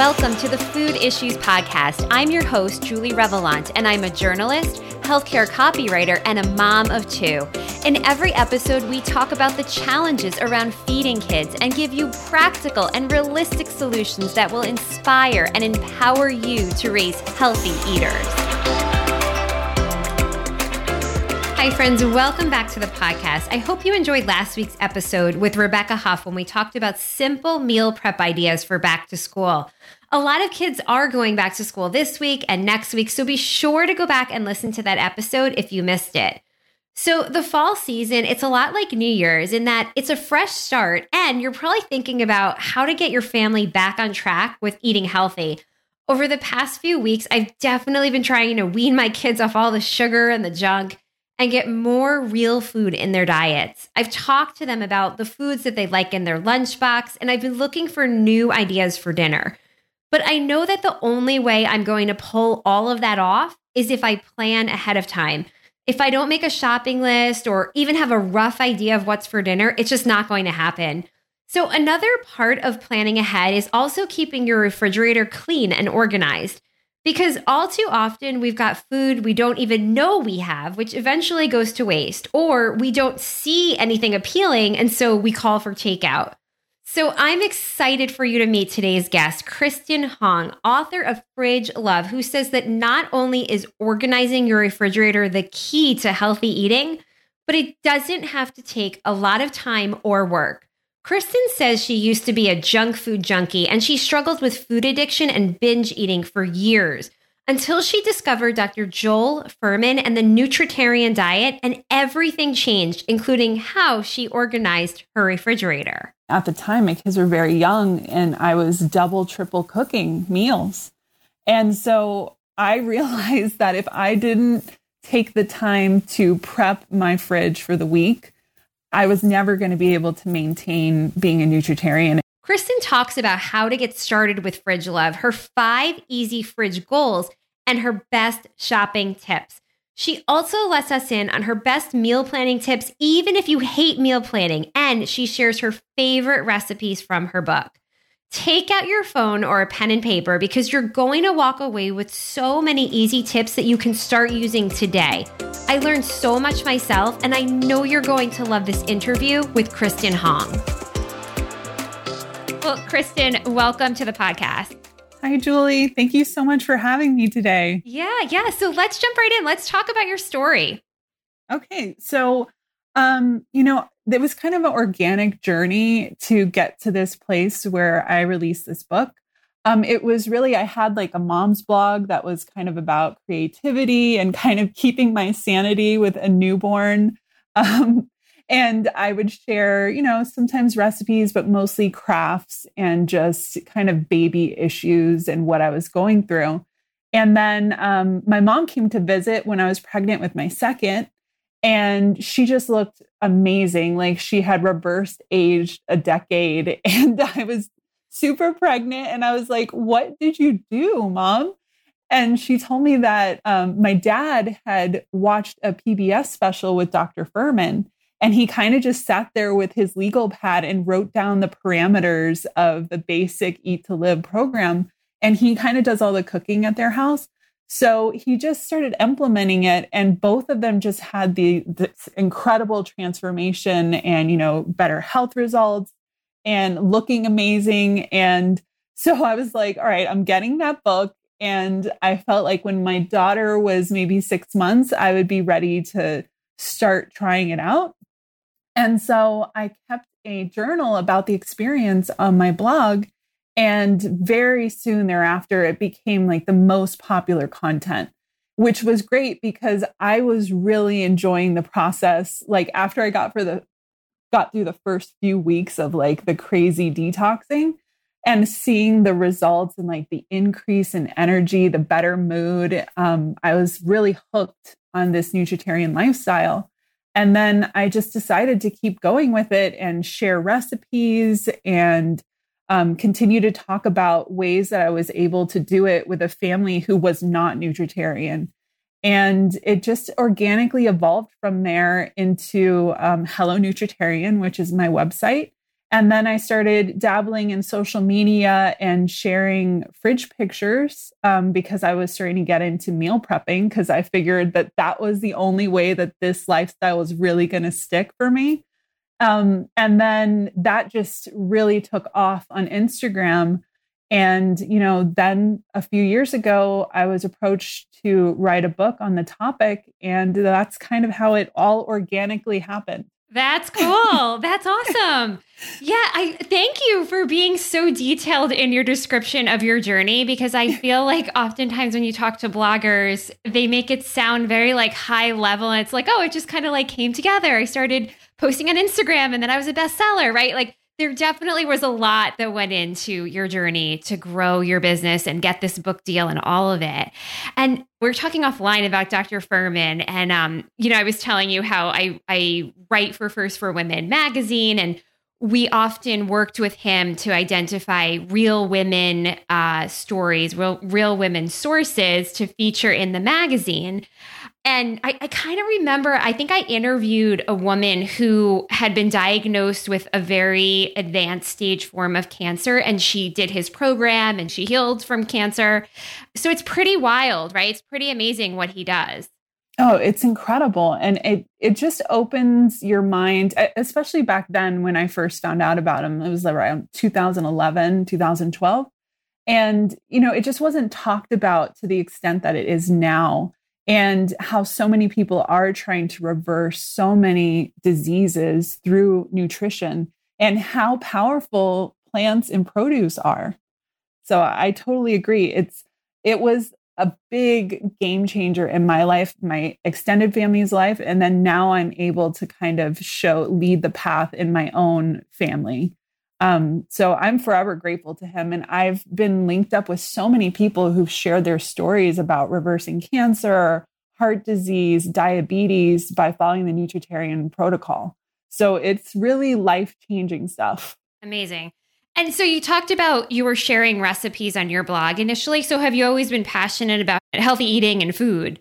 Welcome to the Food Issues Podcast. I'm your host, Julie Revelant, and I'm a journalist, healthcare copywriter, and a mom of two. In every episode, we talk about the challenges around feeding kids and give you practical and realistic solutions that will inspire and empower you to raise healthy eaters. Hi, friends. Welcome back to the podcast. I hope you enjoyed last week's episode with Rebecca Huff when we talked about simple meal prep ideas for back to school. A lot of kids are going back to school this week and next week, so be sure to go back and listen to that episode if you missed it. So, the fall season, it's a lot like New Year's in that it's a fresh start, and you're probably thinking about how to get your family back on track with eating healthy. Over the past few weeks, I've definitely been trying to wean my kids off all the sugar and the junk and get more real food in their diets. I've talked to them about the foods that they like in their lunchbox, and I've been looking for new ideas for dinner. But I know that the only way I'm going to pull all of that off is if I plan ahead of time. If I don't make a shopping list or even have a rough idea of what's for dinner, it's just not going to happen. So, another part of planning ahead is also keeping your refrigerator clean and organized. Because all too often we've got food we don't even know we have, which eventually goes to waste, or we don't see anything appealing, and so we call for takeout. So I'm excited for you to meet today's guest, Kristen Hong, author of Fridge Love, who says that not only is organizing your refrigerator the key to healthy eating, but it doesn't have to take a lot of time or work. Kristen says she used to be a junk food junkie and she struggled with food addiction and binge eating for years until she discovered Dr. Joel Fuhrman and the Nutritarian diet, and everything changed, including how she organized her refrigerator. At the time, my kids were very young, and I was double, triple cooking meals. And so I realized that if I didn't take the time to prep my fridge for the week, I was never going to be able to maintain being a nutritarian. Kristen talks about how to get started with Fridge Love, her five easy fridge goals, and her best shopping tips. She also lets us in on her best meal planning tips, even if you hate meal planning, and she shares her favorite recipes from her book. Take out your phone or a pen and paper because you're going to walk away with so many easy tips that you can start using today. I learned so much myself, and I know you're going to love this interview with Kristen Hong. Well, Kristen, welcome to the podcast. Hi, Julie. Thank you so much for having me today. Yeah, yeah. So let's jump right in. Let's talk about your story. Okay. So, um, you know, it was kind of an organic journey to get to this place where I released this book. Um, it was really, I had like a mom's blog that was kind of about creativity and kind of keeping my sanity with a newborn. Um, and I would share, you know, sometimes recipes, but mostly crafts and just kind of baby issues and what I was going through. And then um, my mom came to visit when I was pregnant with my second and she just looked amazing. Like she had reversed aged a decade and i was super pregnant and i was like what did you do mom? And she told me that um, my dad had watched a pbs special with dr Fuhrman and he kind of just sat there with his legal pad and wrote down the parameters of the basic eat to live program and he kind of does all the cooking at their house so he just started implementing it, and both of them just had the this incredible transformation and you know better health results and looking amazing. And so I was like, all right, I'm getting that book. And I felt like when my daughter was maybe six months, I would be ready to start trying it out. And so I kept a journal about the experience on my blog. And very soon thereafter, it became like the most popular content, which was great because I was really enjoying the process. Like after I got for the got through the first few weeks of like the crazy detoxing and seeing the results and like the increase in energy, the better mood, um, I was really hooked on this nutritarian lifestyle. And then I just decided to keep going with it and share recipes and um, continue to talk about ways that I was able to do it with a family who was not nutritarian. And it just organically evolved from there into um, Hello Nutritarian, which is my website. And then I started dabbling in social media and sharing fridge pictures um, because I was starting to get into meal prepping because I figured that that was the only way that this lifestyle was really going to stick for me. Um, and then that just really took off on Instagram. And, you know, then a few years ago, I was approached to write a book on the topic. And that's kind of how it all organically happened. That's cool. That's awesome. Yeah, I thank you for being so detailed in your description of your journey because I feel like oftentimes when you talk to bloggers, they make it sound very like high level and it's like, "Oh, it just kind of like came together. I started posting on Instagram and then I was a bestseller," right? Like there definitely was a lot that went into your journey to grow your business and get this book deal and all of it. And we're talking offline about Dr. Fuhrman, and um, you know, I was telling you how I I write for First for Women magazine, and we often worked with him to identify real women uh, stories, real real women sources to feature in the magazine. And I, I kind of remember, I think I interviewed a woman who had been diagnosed with a very advanced stage form of cancer, and she did his program and she healed from cancer. So it's pretty wild, right? It's pretty amazing what he does. Oh, it's incredible. And it it just opens your mind, especially back then when I first found out about him. It was around 2011, 2012. And, you know, it just wasn't talked about to the extent that it is now and how so many people are trying to reverse so many diseases through nutrition and how powerful plants and produce are. So I totally agree. It's it was a big game changer in my life, my extended family's life, and then now I'm able to kind of show lead the path in my own family. Um, so I'm forever grateful to him. And I've been linked up with so many people who've shared their stories about reversing cancer, heart disease, diabetes by following the Nutritarian protocol. So it's really life changing stuff. Amazing. And so you talked about you were sharing recipes on your blog initially. So have you always been passionate about healthy eating and food?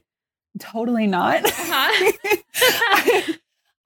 Totally not. Uh-huh.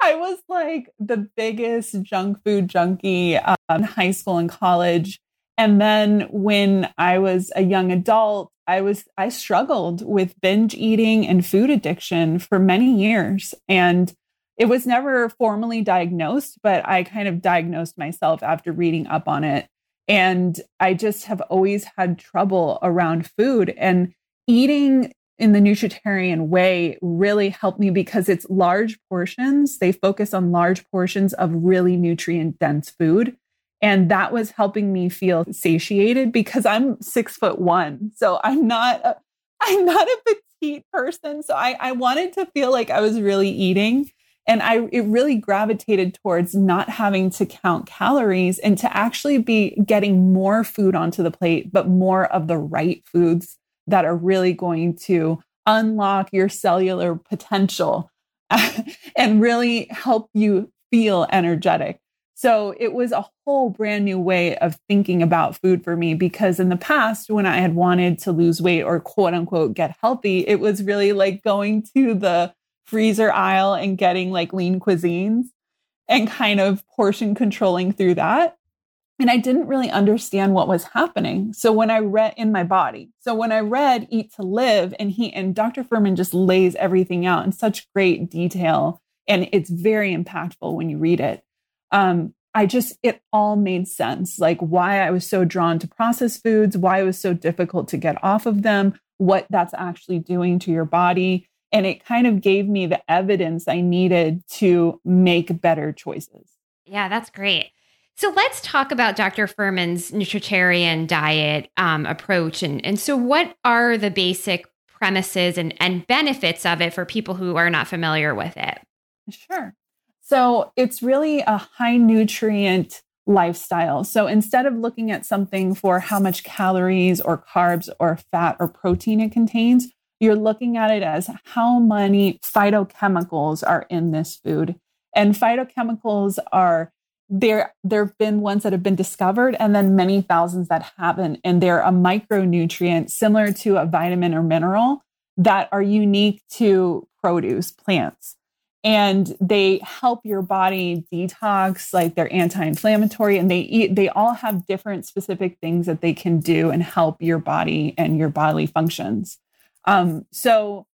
I was like the biggest junk food junkie um, in high school and college. And then when I was a young adult, I was I struggled with binge eating and food addiction for many years. And it was never formally diagnosed, but I kind of diagnosed myself after reading up on it. And I just have always had trouble around food and eating in the nutritarian way really helped me because it's large portions. They focus on large portions of really nutrient dense food. And that was helping me feel satiated because I'm six foot one. So I'm not, a, I'm not a petite person. So I, I wanted to feel like I was really eating. And I, it really gravitated towards not having to count calories and to actually be getting more food onto the plate, but more of the right foods that are really going to unlock your cellular potential and really help you feel energetic. So it was a whole brand new way of thinking about food for me because in the past, when I had wanted to lose weight or quote unquote get healthy, it was really like going to the freezer aisle and getting like lean cuisines and kind of portion controlling through that and I didn't really understand what was happening. So when I read in my body, so when I read Eat to Live, and he and Dr. Fuhrman just lays everything out in such great detail, and it's very impactful when you read it. Um, I just it all made sense, like why I was so drawn to processed foods, why it was so difficult to get off of them, what that's actually doing to your body. And it kind of gave me the evidence I needed to make better choices. Yeah, that's great. So let's talk about Dr. Fuhrman's nutritarian diet um, approach. And, and so, what are the basic premises and, and benefits of it for people who are not familiar with it? Sure. So, it's really a high nutrient lifestyle. So, instead of looking at something for how much calories or carbs or fat or protein it contains, you're looking at it as how many phytochemicals are in this food. And phytochemicals are there there have been ones that have been discovered and then many thousands that haven't. And they're a micronutrient similar to a vitamin or mineral that are unique to produce plants. And they help your body detox like they're anti-inflammatory and they eat they all have different specific things that they can do and help your body and your bodily functions. Um, so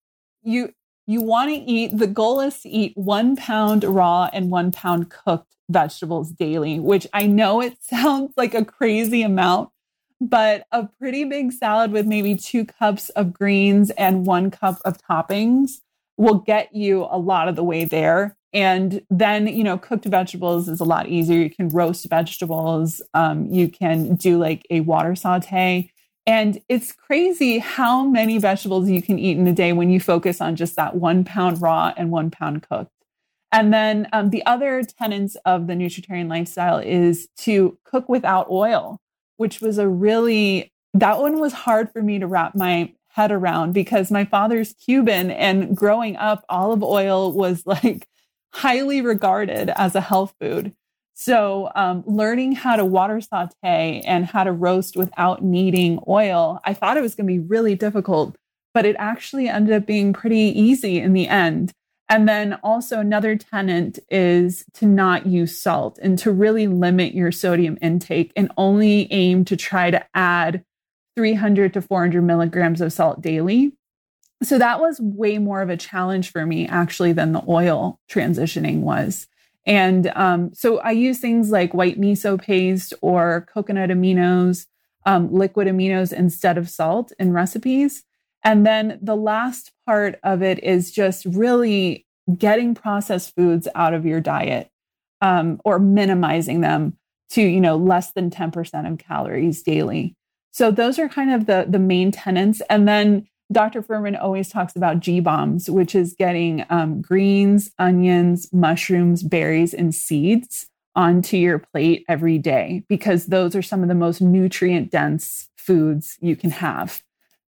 you you want to eat the goal is to eat one pound raw and one pound cooked vegetables daily which i know it sounds like a crazy amount but a pretty big salad with maybe two cups of greens and one cup of toppings will get you a lot of the way there. And then, you know, cooked vegetables is a lot easier. You can roast vegetables. Um, you can do like a water saute. And it's crazy how many vegetables you can eat in a day when you focus on just that one pound raw and one pound cooked. And then um, the other tenets of the nutritarian lifestyle is to cook without oil, which was a really, that one was hard for me to wrap my head around because my father's Cuban and growing up, olive oil was like highly regarded as a health food. So, um, learning how to water saute and how to roast without needing oil, I thought it was going to be really difficult, but it actually ended up being pretty easy in the end. And then also, another tenant is to not use salt and to really limit your sodium intake and only aim to try to add 300 to 400 milligrams of salt daily. So that was way more of a challenge for me actually than the oil transitioning was. And um, so I use things like white miso paste or coconut aminos, um, liquid aminos instead of salt in recipes. And then the last part of it is just really getting processed foods out of your diet um, or minimizing them to you know less than 10% of calories daily so those are kind of the the main tenants. And then Dr. Fuhrman always talks about G bombs, which is getting um, greens, onions, mushrooms, berries, and seeds onto your plate every day because those are some of the most nutrient dense foods you can have.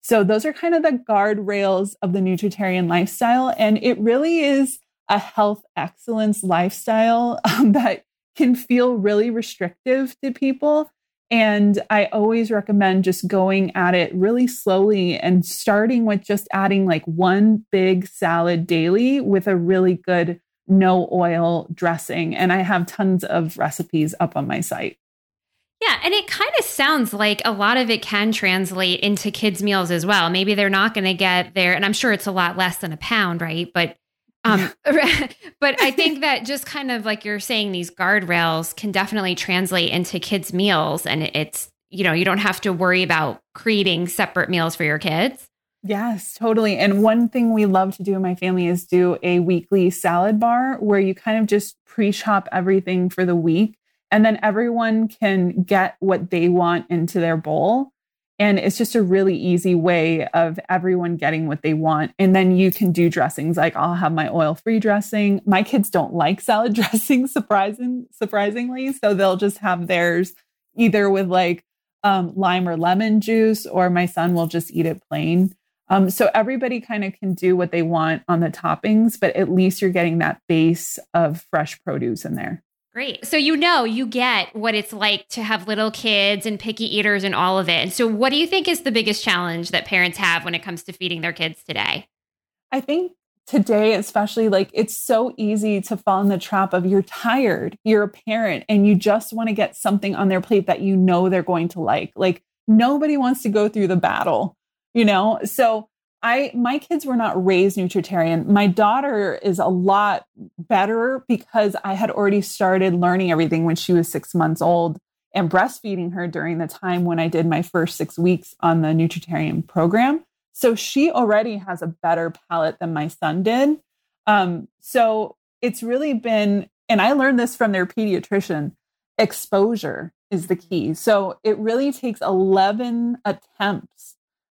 So those are kind of the guardrails of the nutritarian lifestyle, and it really is a health excellence lifestyle um, that can feel really restrictive to people and I always recommend just going at it really slowly and starting with just adding like one big salad daily with a really good no oil dressing. And I have tons of recipes up on my site. Yeah, and it kind of sounds like a lot of it can translate into kids' meals as well. Maybe they're not going to get there, and I'm sure it's a lot less than a pound, right? But um, but I think that just kind of like you're saying, these guardrails can definitely translate into kids' meals. And it's, you know, you don't have to worry about creating separate meals for your kids. Yes, totally. And one thing we love to do in my family is do a weekly salad bar where you kind of just pre chop everything for the week. And then everyone can get what they want into their bowl. And it's just a really easy way of everyone getting what they want. And then you can do dressings like I'll have my oil free dressing. My kids don't like salad dressing, surprising, surprisingly. So they'll just have theirs either with like um, lime or lemon juice, or my son will just eat it plain. Um, so everybody kind of can do what they want on the toppings, but at least you're getting that base of fresh produce in there. Great. So you know, you get what it's like to have little kids and picky eaters and all of it. And so what do you think is the biggest challenge that parents have when it comes to feeding their kids today? I think today especially like it's so easy to fall in the trap of you're tired, you're a parent and you just want to get something on their plate that you know they're going to like. Like nobody wants to go through the battle, you know? So I my kids were not raised nutritarian. My daughter is a lot better because I had already started learning everything when she was 6 months old and breastfeeding her during the time when I did my first 6 weeks on the nutritarian program. So she already has a better palate than my son did. Um, so it's really been and I learned this from their pediatrician, exposure is the key. So it really takes 11 attempts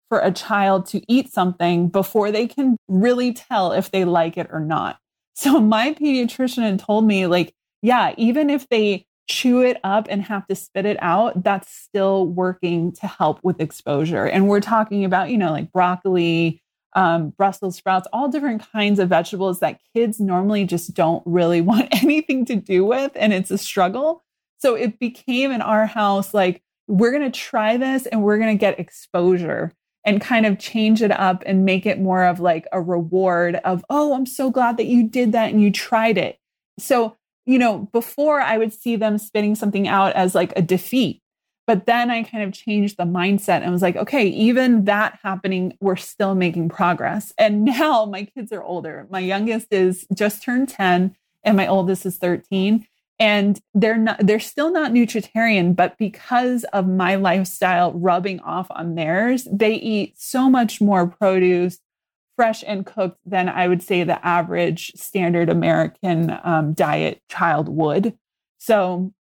for a child to eat something before they can really tell if they like it or not. So my pediatrician had told me, like, yeah, even if they chew it up and have to spit it out, that's still working to help with exposure. And we're talking about, you know, like broccoli, um, Brussels sprouts, all different kinds of vegetables that kids normally just don't really want anything to do with. And it's a struggle. So it became in our house like, we're going to try this and we're going to get exposure. And kind of change it up and make it more of like a reward of, oh, I'm so glad that you did that and you tried it. So, you know, before I would see them spitting something out as like a defeat. But then I kind of changed the mindset and was like, okay, even that happening, we're still making progress. And now my kids are older. My youngest is just turned 10 and my oldest is 13 and they're not they're still not nutritarian but because of my lifestyle rubbing off on theirs they eat so much more produce fresh and cooked than i would say the average standard american um, diet child would. So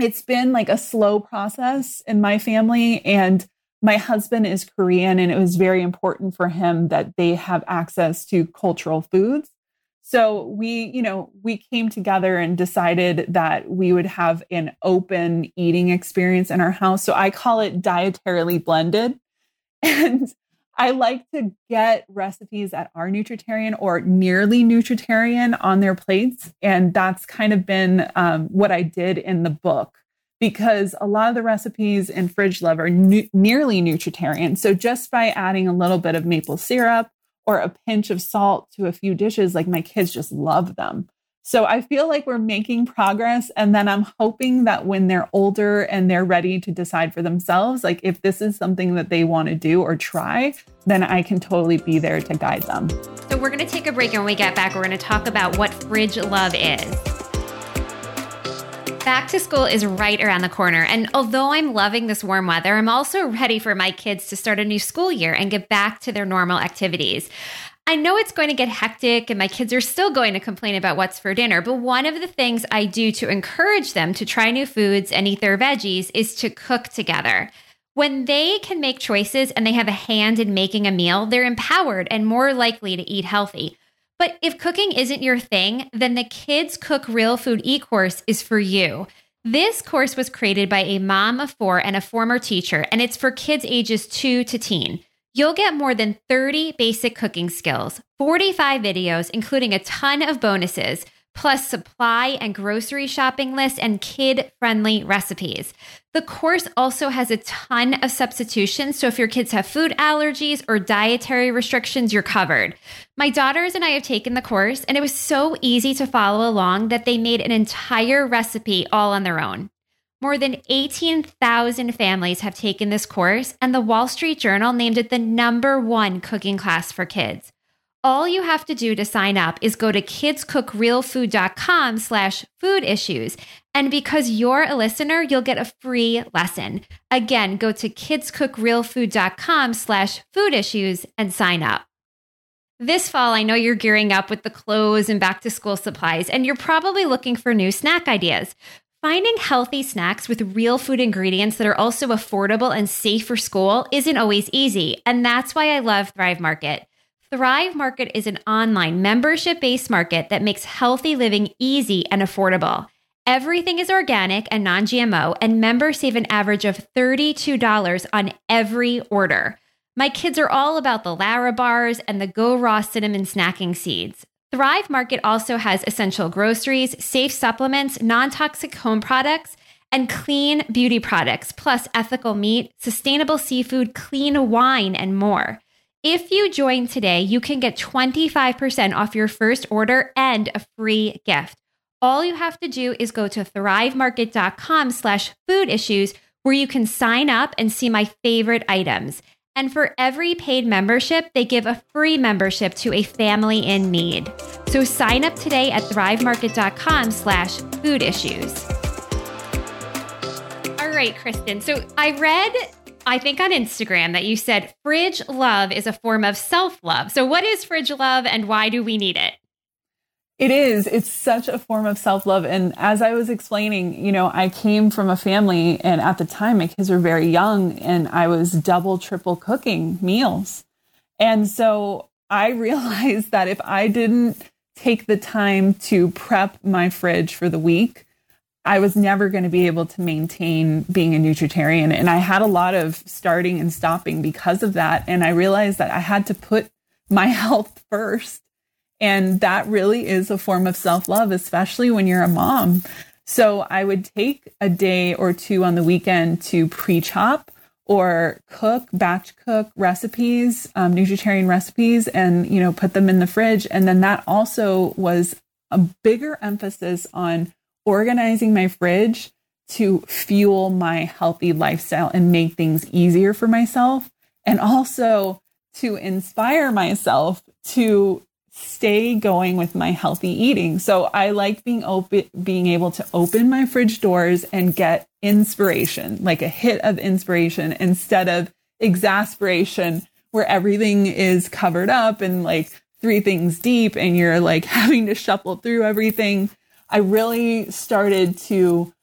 it's been like a slow process in my family and my husband is korean and it was very important for him that they have access to cultural foods so we, you know, we came together and decided that we would have an open eating experience in our house. So I call it dietarily blended. And I like to get recipes that are nutritarian or nearly nutritarian on their plates. And that's kind of been um, what I did in the book because a lot of the recipes in Fridge Love are nu- nearly nutritarian. So just by adding a little bit of maple syrup, or a pinch of salt to a few dishes, like my kids just love them. So I feel like we're making progress. And then I'm hoping that when they're older and they're ready to decide for themselves, like if this is something that they want to do or try, then I can totally be there to guide them. So we're going to take a break and when we get back, we're going to talk about what fridge love is. Back to school is right around the corner. And although I'm loving this warm weather, I'm also ready for my kids to start a new school year and get back to their normal activities. I know it's going to get hectic and my kids are still going to complain about what's for dinner, but one of the things I do to encourage them to try new foods and eat their veggies is to cook together. When they can make choices and they have a hand in making a meal, they're empowered and more likely to eat healthy. But if cooking isn't your thing, then the Kids Cook Real Food e course is for you. This course was created by a mom of four and a former teacher, and it's for kids ages two to teen. You'll get more than 30 basic cooking skills, 45 videos, including a ton of bonuses, plus supply and grocery shopping lists and kid friendly recipes. The course also has a ton of substitutions. So if your kids have food allergies or dietary restrictions, you're covered. My daughters and I have taken the course, and it was so easy to follow along that they made an entire recipe all on their own. More than 18,000 families have taken this course, and the Wall Street Journal named it the number one cooking class for kids. All you have to do to sign up is go to kidscookrealfood.com slash food issues. And because you're a listener, you'll get a free lesson. Again, go to kidscookrealfood.com slash food issues and sign up. This fall, I know you're gearing up with the clothes and back to school supplies, and you're probably looking for new snack ideas. Finding healthy snacks with real food ingredients that are also affordable and safe for school isn't always easy, and that's why I love Thrive Market. Thrive Market is an online membership based market that makes healthy living easy and affordable. Everything is organic and non GMO, and members save an average of $32 on every order. My kids are all about the Lara bars and the Go Raw cinnamon snacking seeds. Thrive Market also has essential groceries, safe supplements, non toxic home products, and clean beauty products, plus ethical meat, sustainable seafood, clean wine, and more. If you join today, you can get 25% off your first order and a free gift. All you have to do is go to thrivemarket.com slash food issues where you can sign up and see my favorite items. And for every paid membership, they give a free membership to a family in need. So sign up today at thrivemarket.com slash food issues. All right, Kristen. So I read I think on Instagram that you said fridge love is a form of self love. So, what is fridge love and why do we need it? It is. It's such a form of self love. And as I was explaining, you know, I came from a family, and at the time, my kids were very young, and I was double, triple cooking meals. And so I realized that if I didn't take the time to prep my fridge for the week, I was never going to be able to maintain being a nutritarian. And I had a lot of starting and stopping because of that. And I realized that I had to put my health first. And that really is a form of self love, especially when you're a mom. So I would take a day or two on the weekend to pre chop or cook batch cook recipes um, nutritarian recipes and you know put them in the fridge and then that also was a bigger emphasis on organizing my fridge to fuel my healthy lifestyle and make things easier for myself and also to inspire myself to stay going with my healthy eating. So I like being open being able to open my fridge doors and get inspiration, like a hit of inspiration instead of exasperation where everything is covered up and like three things deep and you're like having to shuffle through everything. I really started to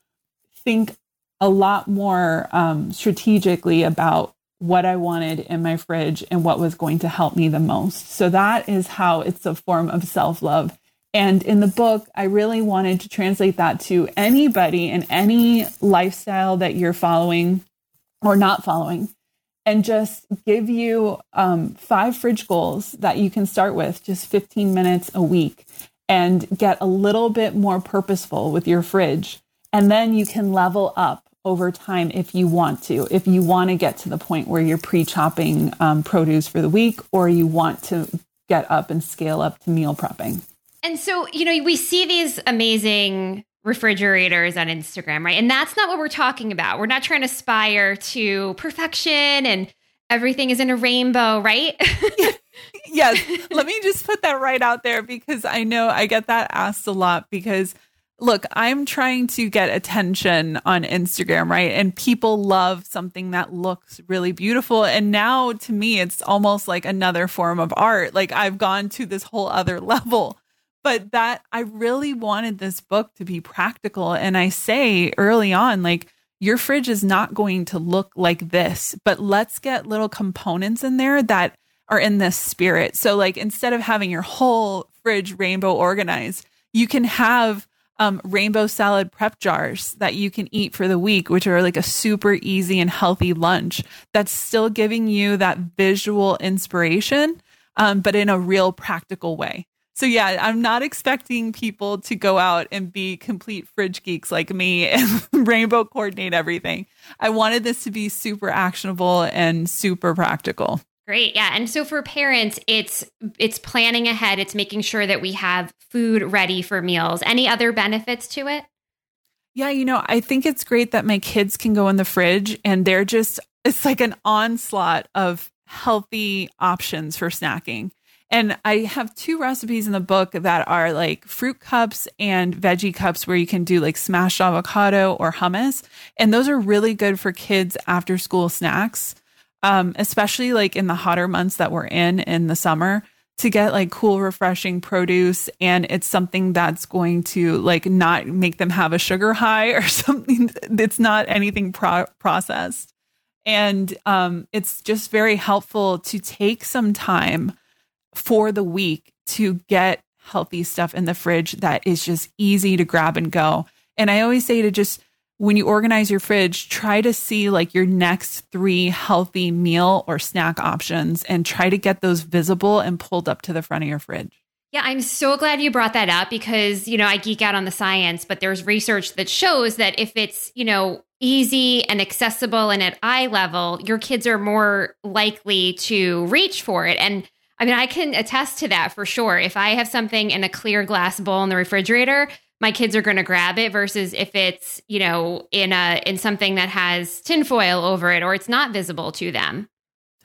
think a lot more um, strategically about what I wanted in my fridge and what was going to help me the most. So that is how it's a form of self love. And in the book, I really wanted to translate that to anybody in any lifestyle that you're following or not following, and just give you um, five fridge goals that you can start with, just 15 minutes a week, and get a little bit more purposeful with your fridge. And then you can level up over time if you want to, if you want to get to the point where you're pre chopping um, produce for the week or you want to get up and scale up to meal prepping. And so, you know, we see these amazing refrigerators on Instagram, right? And that's not what we're talking about. We're not trying to aspire to perfection and everything is in a rainbow, right? yes. Let me just put that right out there because I know I get that asked a lot because look, I'm trying to get attention on Instagram, right? And people love something that looks really beautiful. And now to me, it's almost like another form of art. Like I've gone to this whole other level. But that I really wanted this book to be practical. And I say early on, like, your fridge is not going to look like this, but let's get little components in there that are in this spirit. So, like, instead of having your whole fridge rainbow organized, you can have um, rainbow salad prep jars that you can eat for the week, which are like a super easy and healthy lunch that's still giving you that visual inspiration, um, but in a real practical way. So, yeah, I'm not expecting people to go out and be complete fridge geeks like me and rainbow coordinate everything. I wanted this to be super actionable and super practical. Great. Yeah. And so for parents, it's it's planning ahead, it's making sure that we have food ready for meals. Any other benefits to it? Yeah, you know, I think it's great that my kids can go in the fridge and they're just it's like an onslaught of healthy options for snacking. And I have two recipes in the book that are like fruit cups and veggie cups where you can do like smashed avocado or hummus. And those are really good for kids after school snacks um, especially like in the hotter months that we're in in the summer to get like cool refreshing produce. And it's something that's going to like not make them have a sugar high or something. That's not anything pro- processed. And um, it's just very helpful to take some time for the week to get healthy stuff in the fridge that is just easy to grab and go. And i always say to just when you organize your fridge, try to see like your next three healthy meal or snack options and try to get those visible and pulled up to the front of your fridge. Yeah, I'm so glad you brought that up because, you know, I geek out on the science, but there's research that shows that if it's, you know, easy and accessible and at eye level, your kids are more likely to reach for it. And I mean, I can attest to that for sure. If I have something in a clear glass bowl in the refrigerator, my kids are going to grab it versus if it's you know in a in something that has tinfoil over it or it's not visible to them.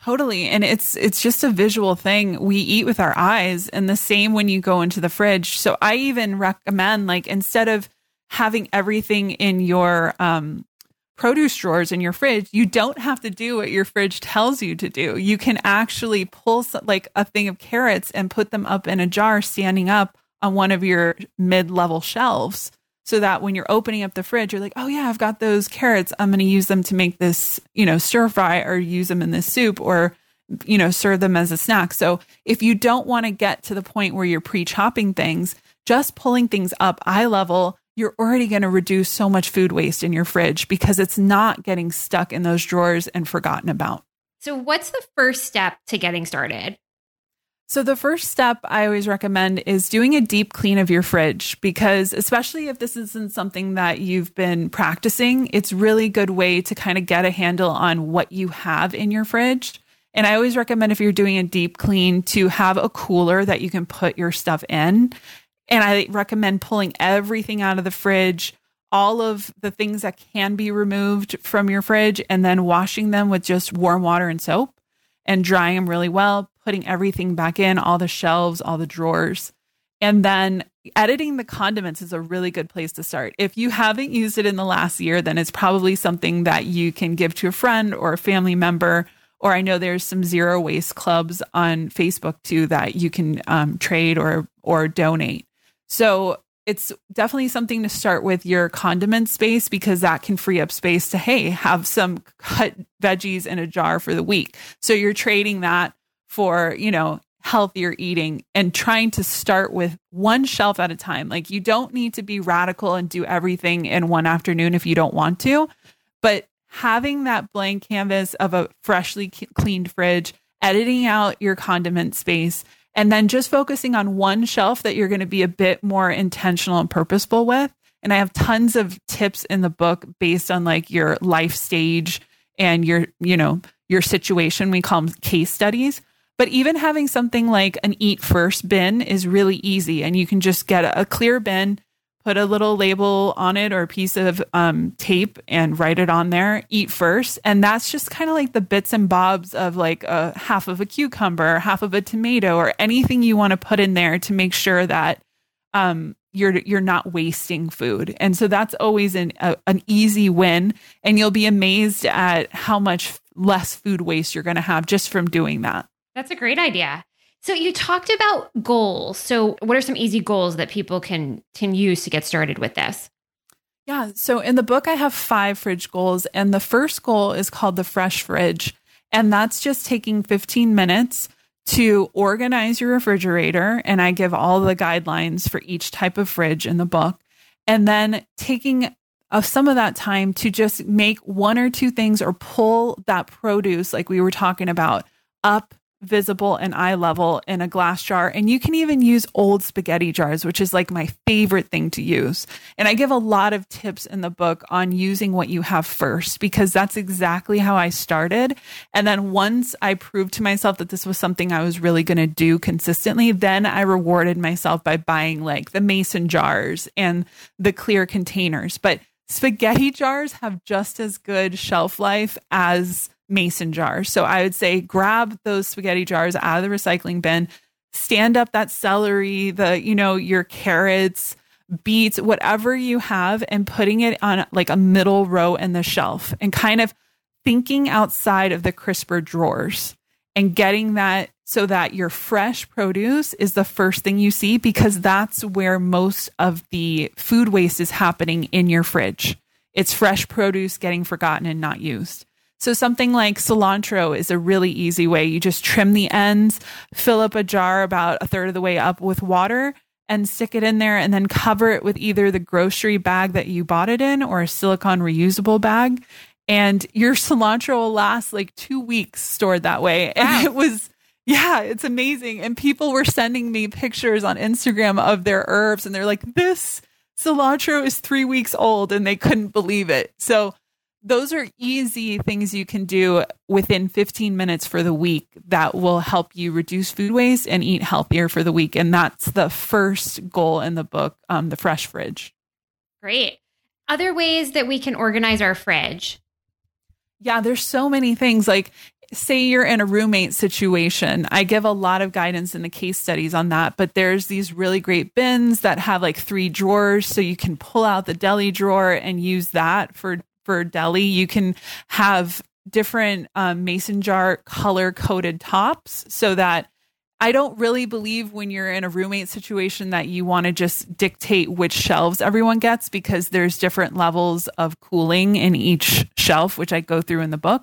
Totally. And it's it's just a visual thing. We eat with our eyes and the same when you go into the fridge. So i even recommend like instead of having everything in your um produce drawers in your fridge, you don't have to do what your fridge tells you to do. You can actually pull some, like a thing of carrots and put them up in a jar standing up on one of your mid level shelves so that when you're opening up the fridge, you're like, oh, yeah, I've got those carrots. I'm going to use them to make this, you know, stir fry or use them in this soup or, you know, serve them as a snack. So if you don't want to get to the point where you're pre chopping things, just pulling things up eye level, you're already going to reduce so much food waste in your fridge because it's not getting stuck in those drawers and forgotten about. So, what's the first step to getting started? So, the first step I always recommend is doing a deep clean of your fridge because, especially if this isn't something that you've been practicing, it's really good way to kind of get a handle on what you have in your fridge. And I always recommend if you're doing a deep clean to have a cooler that you can put your stuff in. And I recommend pulling everything out of the fridge, all of the things that can be removed from your fridge, and then washing them with just warm water and soap and drying them really well, putting everything back in, all the shelves, all the drawers. And then editing the condiments is a really good place to start. If you haven't used it in the last year, then it's probably something that you can give to a friend or a family member. Or I know there's some zero waste clubs on Facebook too that you can um, trade or or donate. So it's definitely something to start with your condiment space because that can free up space to, hey, have some cut veggies in a jar for the week. So you're trading that for, you know, healthier eating and trying to start with one shelf at a time. Like you don't need to be radical and do everything in one afternoon if you don't want to, but having that blank canvas of a freshly cleaned fridge, editing out your condiment space and then just focusing on one shelf that you're going to be a bit more intentional and purposeful with. And I have tons of tips in the book based on like your life stage and your, you know, your situation. We call them case studies. But even having something like an eat first bin is really easy. And you can just get a clear bin, put a little label on it or a piece of um, tape and write it on there eat first and that's just kind of like the bits and bobs of like a half of a cucumber half of a tomato or anything you want to put in there to make sure that um, you're you're not wasting food and so that's always an a, an easy win and you'll be amazed at how much less food waste you're going to have just from doing that that's a great idea so you talked about goals. So what are some easy goals that people can can use to get started with this? Yeah, so in the book I have 5 fridge goals and the first goal is called the fresh fridge and that's just taking 15 minutes to organize your refrigerator and I give all the guidelines for each type of fridge in the book and then taking of some of that time to just make one or two things or pull that produce like we were talking about up visible and eye level in a glass jar. And you can even use old spaghetti jars, which is like my favorite thing to use. And I give a lot of tips in the book on using what you have first, because that's exactly how I started. And then once I proved to myself that this was something I was really going to do consistently, then I rewarded myself by buying like the mason jars and the clear containers. But spaghetti jars have just as good shelf life as mason jars. So I would say grab those spaghetti jars out of the recycling bin, stand up that celery, the, you know, your carrots, beets, whatever you have, and putting it on like a middle row in the shelf and kind of thinking outside of the crisper drawers and getting that so that your fresh produce is the first thing you see because that's where most of the food waste is happening in your fridge. It's fresh produce getting forgotten and not used. So something like cilantro is a really easy way. You just trim the ends, fill up a jar about a third of the way up with water and stick it in there and then cover it with either the grocery bag that you bought it in or a silicone reusable bag. And your cilantro will last like two weeks stored that way. And wow. it was, yeah, it's amazing. And people were sending me pictures on Instagram of their herbs and they're like, this cilantro is three weeks old and they couldn't believe it. So those are easy things you can do within 15 minutes for the week that will help you reduce food waste and eat healthier for the week. And that's the first goal in the book, um, the fresh fridge. Great. Other ways that we can organize our fridge. Yeah, there's so many things. Like, say you're in a roommate situation. I give a lot of guidance in the case studies on that, but there's these really great bins that have like three drawers. So you can pull out the deli drawer and use that for for deli, you can have different um, mason jar color coded tops so that I don't really believe when you're in a roommate situation that you want to just dictate which shelves everyone gets because there's different levels of cooling in each shelf, which I go through in the book.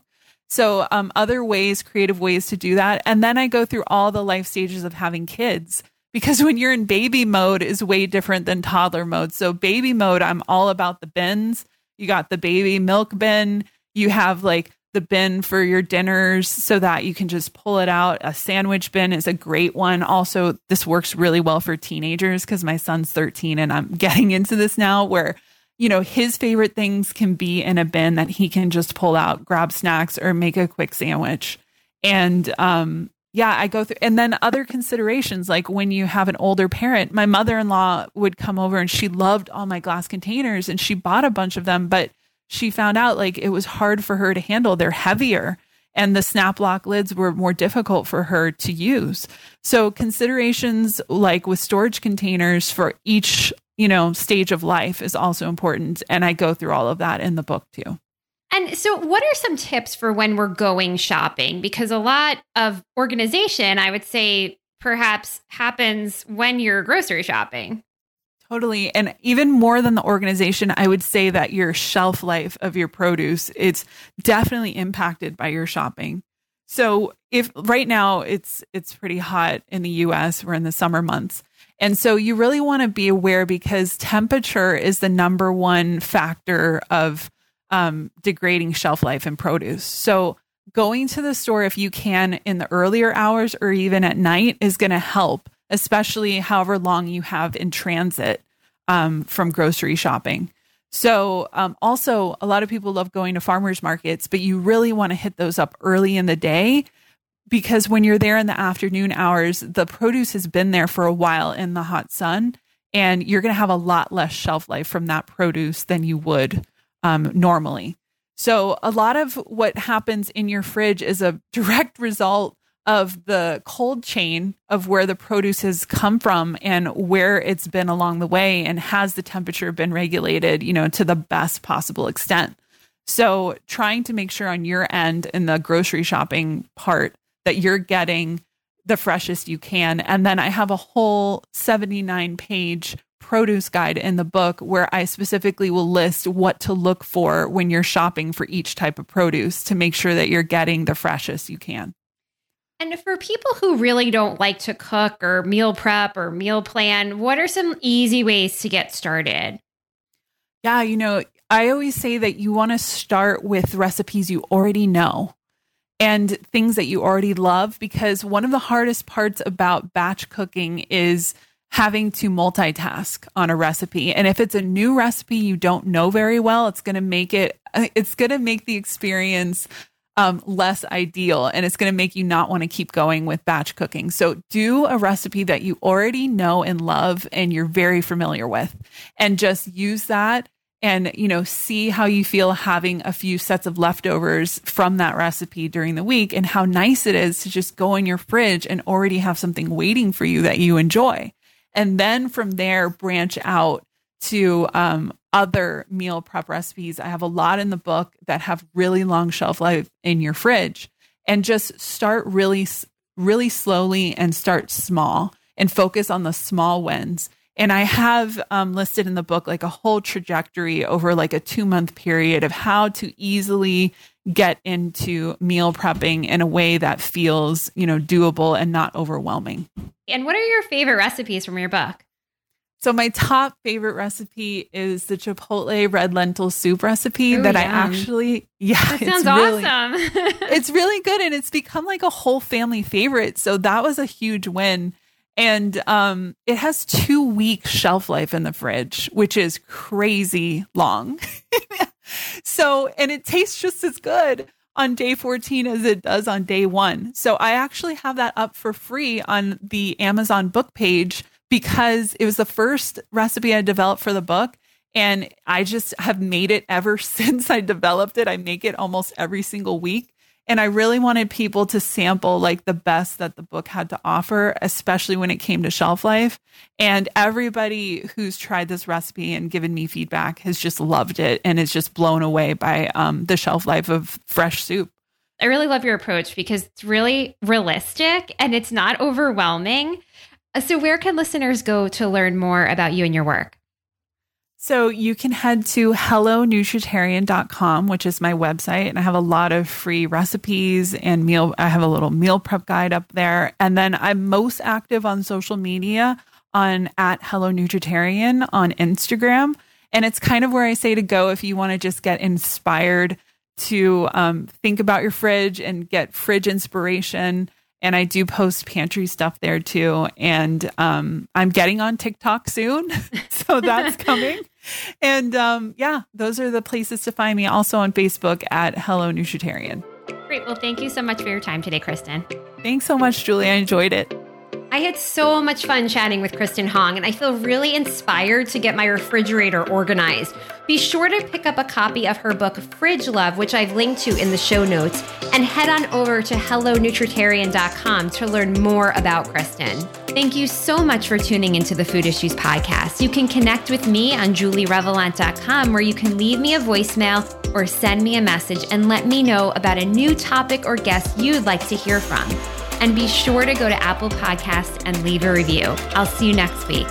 So, um, other ways, creative ways to do that. And then I go through all the life stages of having kids because when you're in baby mode is way different than toddler mode. So, baby mode, I'm all about the bins you got the baby milk bin. You have like the bin for your dinners so that you can just pull it out. A sandwich bin is a great one. Also, this works really well for teenagers because my son's 13 and I'm getting into this now where, you know, his favorite things can be in a bin that he can just pull out, grab snacks, or make a quick sandwich. And um, yeah, I go through, and then other considerations like when you have an older parent, my mother in law would come over and she loved all my glass containers and she bought a bunch of them, but she found out like it was hard for her to handle. They're heavier and the snap lock lids were more difficult for her to use. So considerations like with storage containers for each, you know, stage of life is also important. And I go through all of that in the book too. And so, what are some tips for when we're going shopping? Because a lot of organization, I would say, perhaps happens when you're grocery shopping. Totally. And even more than the organization, I would say that your shelf life of your produce, it's definitely impacted by your shopping. So if right now it's it's pretty hot in the US, we're in the summer months. And so you really want to be aware because temperature is the number one factor of um, degrading shelf life in produce. So going to the store if you can in the earlier hours or even at night is going to help, especially however long you have in transit um, from grocery shopping. So, um, also, a lot of people love going to farmers markets, but you really want to hit those up early in the day because when you're there in the afternoon hours, the produce has been there for a while in the hot sun, and you're going to have a lot less shelf life from that produce than you would um, normally. So, a lot of what happens in your fridge is a direct result of the cold chain of where the produce has come from and where it's been along the way and has the temperature been regulated you know to the best possible extent so trying to make sure on your end in the grocery shopping part that you're getting the freshest you can and then i have a whole 79 page produce guide in the book where I specifically will list what to look for when you're shopping for each type of produce to make sure that you're getting the freshest you can. And for people who really don't like to cook or meal prep or meal plan, what are some easy ways to get started? Yeah, you know, I always say that you want to start with recipes you already know and things that you already love because one of the hardest parts about batch cooking is having to multitask on a recipe. And if it's a new recipe you don't know very well, it's going to make it, it's going to make the experience um, less ideal and it's going to make you not want to keep going with batch cooking. So do a recipe that you already know and love and you're very familiar with and just use that and you know see how you feel having a few sets of leftovers from that recipe during the week and how nice it is to just go in your fridge and already have something waiting for you that you enjoy and then from there branch out to um, other meal prep recipes. I have a lot in the book that have really long shelf life in your fridge, and just start really, really slowly and start small and focus on the small wins. And I have um, listed in the book like a whole trajectory over like a two month period of how to easily get into meal prepping in a way that feels, you know, doable and not overwhelming. And what are your favorite recipes from your book? So my top favorite recipe is the chipotle red lentil soup recipe Ooh, that yum. I actually yeah, that sounds really, awesome. it's really good and it's become like a whole family favorite. So that was a huge win. And um, it has two week shelf life in the fridge, which is crazy long. so, and it tastes just as good on day 14 as it does on day one. So I actually have that up for free on the Amazon book page because it was the first recipe I developed for the book. And I just have made it ever since I developed it. I make it almost every single week. And I really wanted people to sample like the best that the book had to offer, especially when it came to shelf life. And everybody who's tried this recipe and given me feedback has just loved it and is just blown away by um, the shelf life of fresh soup. I really love your approach because it's really realistic and it's not overwhelming. So, where can listeners go to learn more about you and your work? So you can head to hellonutritarian.com, which is my website, and I have a lot of free recipes and meal. I have a little meal prep guide up there. And then I'm most active on social media on at Hello Nutritarian on Instagram. And it's kind of where I say to go if you want to just get inspired to um, think about your fridge and get fridge inspiration. And I do post pantry stuff there too. And um, I'm getting on TikTok soon. so that's coming. And um, yeah, those are the places to find me. Also on Facebook at Hello Nutritarian. Great. Well, thank you so much for your time today, Kristen. Thanks so much, Julie. I enjoyed it. I had so much fun chatting with Kristen Hong, and I feel really inspired to get my refrigerator organized. Be sure to pick up a copy of her book, Fridge Love, which I've linked to in the show notes, and head on over to hellonutritarian.com to learn more about Kristen. Thank you so much for tuning into the Food Issues Podcast. You can connect with me on julierevelant.com, where you can leave me a voicemail or send me a message and let me know about a new topic or guest you'd like to hear from. And be sure to go to Apple Podcasts and leave a review. I'll see you next week.